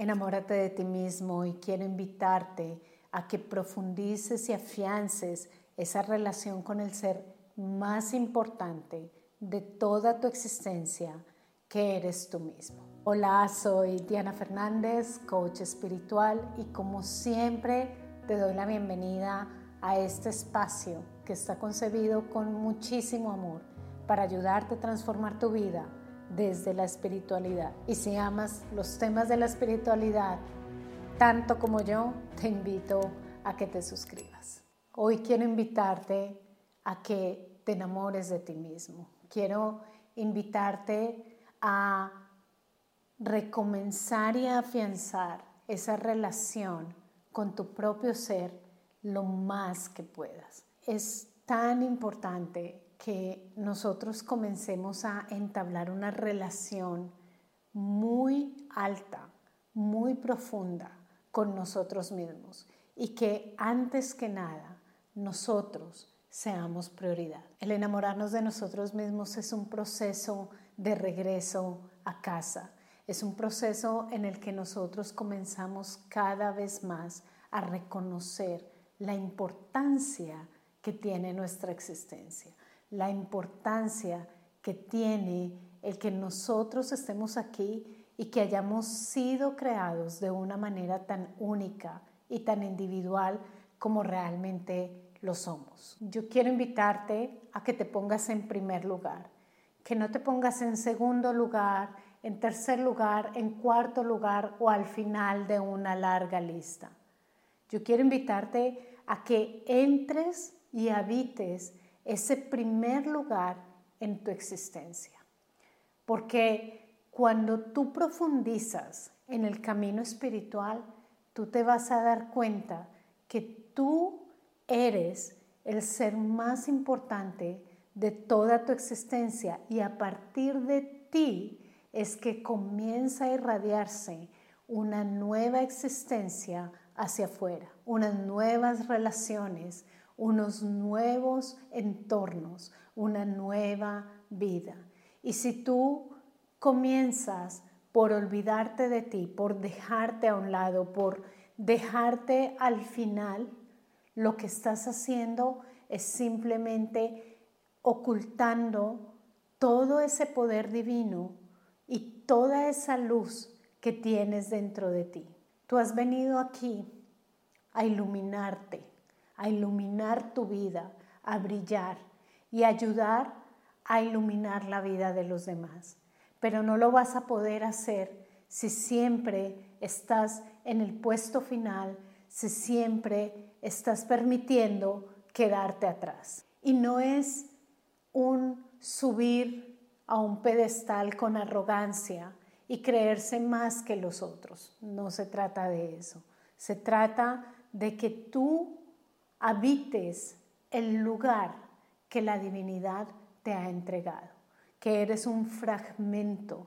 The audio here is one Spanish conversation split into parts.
Enamórate de ti mismo y quiero invitarte a que profundices y afiances esa relación con el ser más importante de toda tu existencia, que eres tú mismo. Hola, soy Diana Fernández, coach espiritual y como siempre te doy la bienvenida a este espacio que está concebido con muchísimo amor para ayudarte a transformar tu vida desde la espiritualidad. Y si amas los temas de la espiritualidad tanto como yo, te invito a que te suscribas. Hoy quiero invitarte a que te enamores de ti mismo. Quiero invitarte a recomenzar y afianzar esa relación con tu propio ser lo más que puedas. Es tan importante que nosotros comencemos a entablar una relación muy alta, muy profunda con nosotros mismos y que antes que nada nosotros seamos prioridad. El enamorarnos de nosotros mismos es un proceso de regreso a casa. Es un proceso en el que nosotros comenzamos cada vez más a reconocer la importancia que tiene nuestra existencia la importancia que tiene el que nosotros estemos aquí y que hayamos sido creados de una manera tan única y tan individual como realmente lo somos. Yo quiero invitarte a que te pongas en primer lugar, que no te pongas en segundo lugar, en tercer lugar, en cuarto lugar o al final de una larga lista. Yo quiero invitarte a que entres y habites ese primer lugar en tu existencia. Porque cuando tú profundizas en el camino espiritual, tú te vas a dar cuenta que tú eres el ser más importante de toda tu existencia y a partir de ti es que comienza a irradiarse una nueva existencia hacia afuera, unas nuevas relaciones, unos nuevos entornos, una nueva vida. Y si tú comienzas por olvidarte de ti, por dejarte a un lado, por dejarte al final, lo que estás haciendo es simplemente ocultando todo ese poder divino y toda esa luz que tienes dentro de ti. Tú has venido aquí a iluminarte, a iluminar tu vida, a brillar y ayudar a iluminar la vida de los demás. Pero no lo vas a poder hacer si siempre estás en el puesto final, si siempre estás permitiendo quedarte atrás. Y no es un subir a un pedestal con arrogancia y creerse más que los otros. No se trata de eso. Se trata de que tú habites el lugar que la divinidad te ha entregado, que eres un fragmento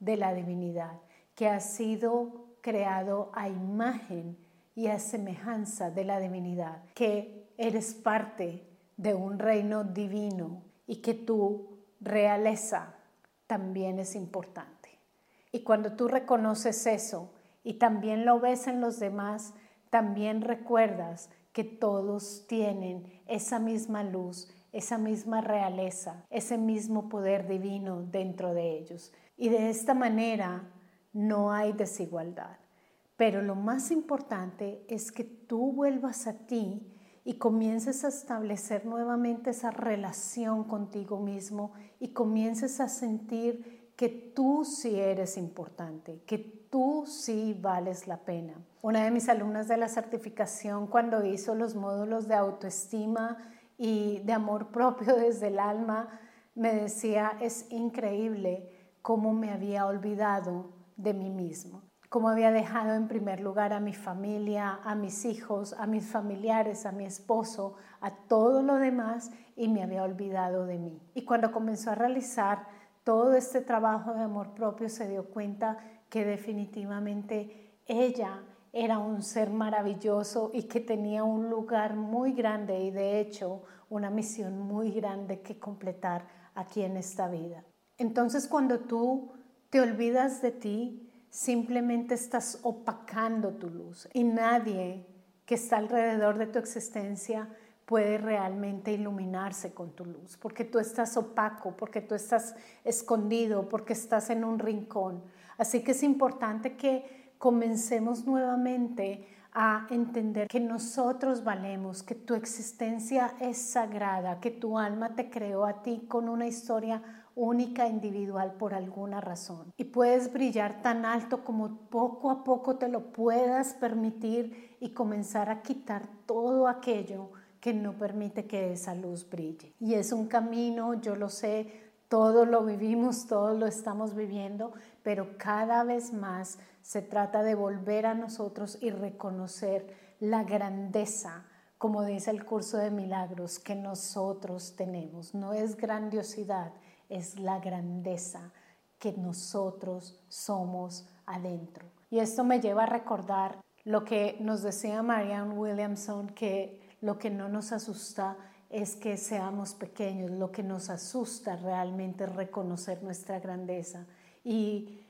de la divinidad, que has sido creado a imagen y a semejanza de la divinidad, que eres parte de un reino divino y que tu realeza también es importante. Y cuando tú reconoces eso y también lo ves en los demás, también recuerdas que todos tienen esa misma luz, esa misma realeza, ese mismo poder divino dentro de ellos. Y de esta manera no hay desigualdad. Pero lo más importante es que tú vuelvas a ti y comiences a establecer nuevamente esa relación contigo mismo y comiences a sentir que tú sí eres importante, que tú sí vales la pena. Una de mis alumnas de la certificación cuando hizo los módulos de autoestima y de amor propio desde el alma, me decía, es increíble cómo me había olvidado de mí mismo, cómo había dejado en primer lugar a mi familia, a mis hijos, a mis familiares, a mi esposo, a todo lo demás y me había olvidado de mí. Y cuando comenzó a realizar todo este trabajo de amor propio se dio cuenta que definitivamente ella era un ser maravilloso y que tenía un lugar muy grande y de hecho una misión muy grande que completar aquí en esta vida. Entonces cuando tú te olvidas de ti, simplemente estás opacando tu luz y nadie que está alrededor de tu existencia puede realmente iluminarse con tu luz, porque tú estás opaco, porque tú estás escondido, porque estás en un rincón. Así que es importante que comencemos nuevamente a entender que nosotros valemos, que tu existencia es sagrada, que tu alma te creó a ti con una historia única, individual por alguna razón. Y puedes brillar tan alto como poco a poco te lo puedas permitir y comenzar a quitar todo aquello que no permite que esa luz brille. Y es un camino, yo lo sé, todo lo vivimos, todo lo estamos viviendo, pero cada vez más se trata de volver a nosotros y reconocer la grandeza, como dice el curso de milagros, que nosotros tenemos. No es grandiosidad, es la grandeza que nosotros somos adentro. Y esto me lleva a recordar lo que nos decía Marianne Williamson, que lo que no nos asusta es que seamos pequeños, lo que nos asusta realmente es reconocer nuestra grandeza. Y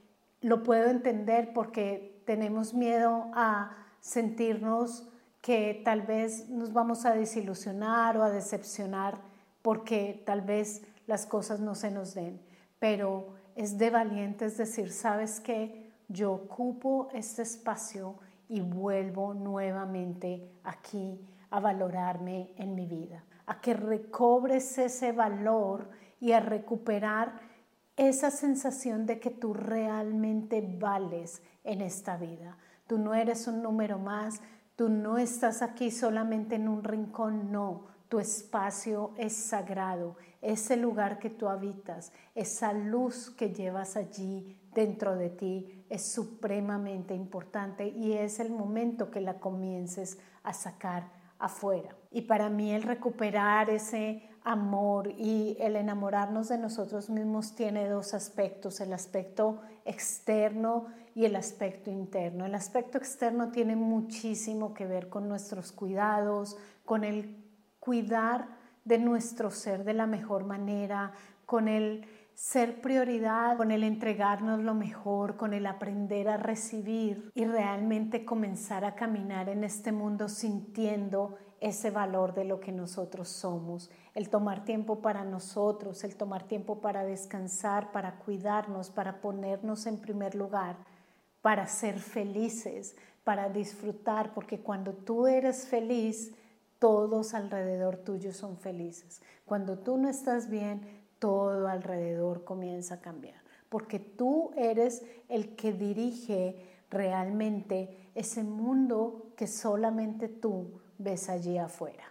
lo puedo entender porque tenemos miedo a sentirnos que tal vez nos vamos a desilusionar o a decepcionar porque tal vez las cosas no se nos den. Pero es de valientes decir, ¿sabes qué? Yo ocupo este espacio y vuelvo nuevamente aquí a valorarme en mi vida, a que recobres ese valor y a recuperar esa sensación de que tú realmente vales en esta vida. Tú no eres un número más, tú no estás aquí solamente en un rincón, no. Tu espacio es sagrado, ese lugar que tú habitas, esa luz que llevas allí dentro de ti es supremamente importante y es el momento que la comiences a sacar afuera. Y para mí el recuperar ese amor y el enamorarnos de nosotros mismos tiene dos aspectos, el aspecto externo y el aspecto interno. El aspecto externo tiene muchísimo que ver con nuestros cuidados, con el cuidar de nuestro ser de la mejor manera, con el ser prioridad, con el entregarnos lo mejor, con el aprender a recibir y realmente comenzar a caminar en este mundo sintiendo ese valor de lo que nosotros somos, el tomar tiempo para nosotros, el tomar tiempo para descansar, para cuidarnos, para ponernos en primer lugar, para ser felices, para disfrutar, porque cuando tú eres feliz, todos alrededor tuyo son felices. Cuando tú no estás bien, todo alrededor comienza a cambiar, porque tú eres el que dirige realmente ese mundo que solamente tú ves allí afuera.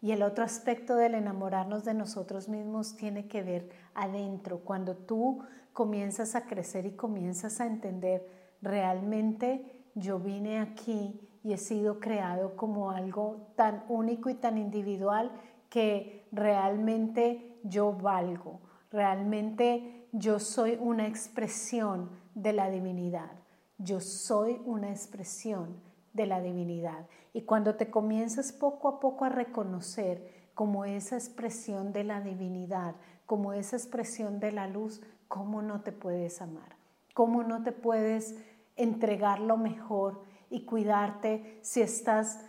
Y el otro aspecto del enamorarnos de nosotros mismos tiene que ver adentro, cuando tú comienzas a crecer y comienzas a entender realmente yo vine aquí y he sido creado como algo tan único y tan individual que realmente yo valgo, realmente yo soy una expresión de la divinidad, yo soy una expresión de la divinidad. Y cuando te comienzas poco a poco a reconocer como esa expresión de la divinidad, como esa expresión de la luz, ¿cómo no te puedes amar? ¿Cómo no te puedes entregar lo mejor y cuidarte si estás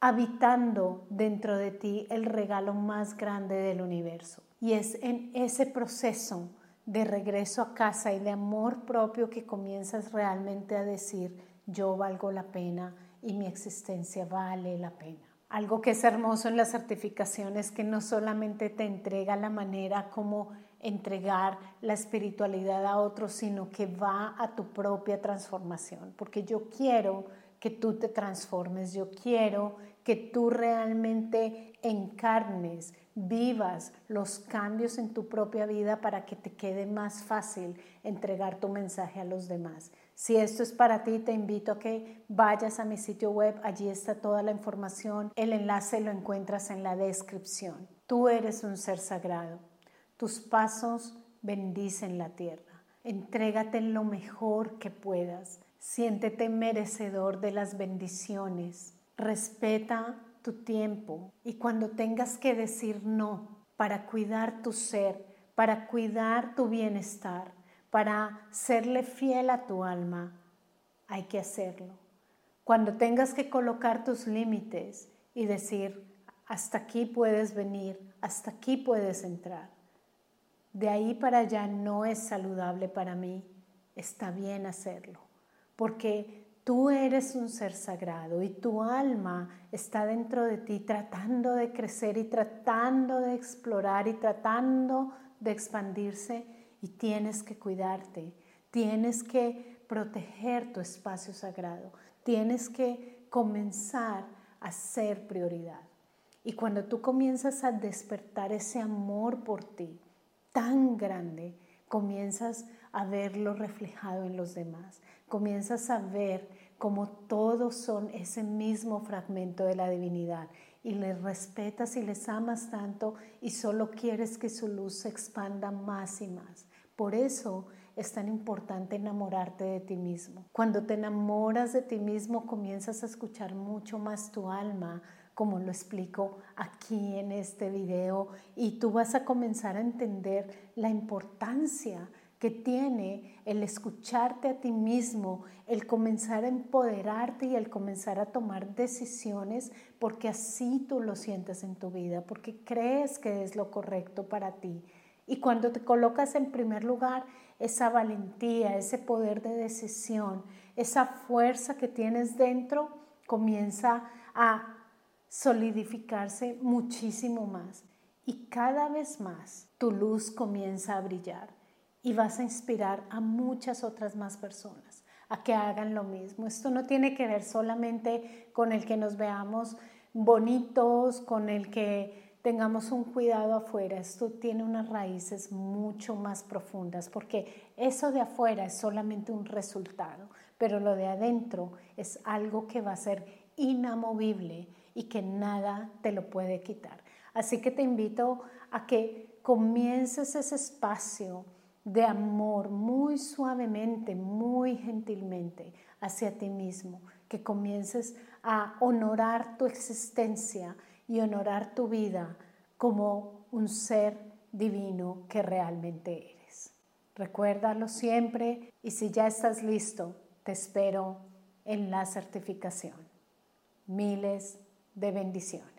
habitando dentro de ti el regalo más grande del universo? Y es en ese proceso de regreso a casa y de amor propio que comienzas realmente a decir, yo valgo la pena, y mi existencia vale la pena. Algo que es hermoso en la certificación es que no solamente te entrega la manera como entregar la espiritualidad a otros, sino que va a tu propia transformación, porque yo quiero que tú te transformes, yo quiero que tú realmente encarnes, vivas los cambios en tu propia vida para que te quede más fácil entregar tu mensaje a los demás. Si esto es para ti, te invito a que vayas a mi sitio web, allí está toda la información, el enlace lo encuentras en la descripción. Tú eres un ser sagrado, tus pasos bendicen la tierra, entrégate lo mejor que puedas, siéntete merecedor de las bendiciones, respeta tu tiempo y cuando tengas que decir no para cuidar tu ser, para cuidar tu bienestar, para serle fiel a tu alma, hay que hacerlo. Cuando tengas que colocar tus límites y decir, hasta aquí puedes venir, hasta aquí puedes entrar. De ahí para allá no es saludable para mí, está bien hacerlo, porque tú eres un ser sagrado y tu alma está dentro de ti tratando de crecer y tratando de explorar y tratando de expandirse y tienes que cuidarte, tienes que proteger tu espacio sagrado, tienes que comenzar a ser prioridad. Y cuando tú comienzas a despertar ese amor por ti tan grande, comienzas a verlo reflejado en los demás, comienzas a ver cómo todos son ese mismo fragmento de la divinidad y les respetas y les amas tanto y solo quieres que su luz se expanda más y más. Por eso es tan importante enamorarte de ti mismo. Cuando te enamoras de ti mismo comienzas a escuchar mucho más tu alma, como lo explico aquí en este video, y tú vas a comenzar a entender la importancia que tiene el escucharte a ti mismo, el comenzar a empoderarte y el comenzar a tomar decisiones porque así tú lo sientes en tu vida, porque crees que es lo correcto para ti. Y cuando te colocas en primer lugar, esa valentía, ese poder de decisión, esa fuerza que tienes dentro comienza a solidificarse muchísimo más. Y cada vez más tu luz comienza a brillar y vas a inspirar a muchas otras más personas a que hagan lo mismo. Esto no tiene que ver solamente con el que nos veamos bonitos, con el que tengamos un cuidado afuera. Esto tiene unas raíces mucho más profundas porque eso de afuera es solamente un resultado, pero lo de adentro es algo que va a ser inamovible y que nada te lo puede quitar. Así que te invito a que comiences ese espacio de amor muy suavemente, muy gentilmente hacia ti mismo, que comiences a honorar tu existencia y honorar tu vida como un ser divino que realmente eres. Recuérdalo siempre y si ya estás listo, te espero en la certificación. Miles de bendiciones.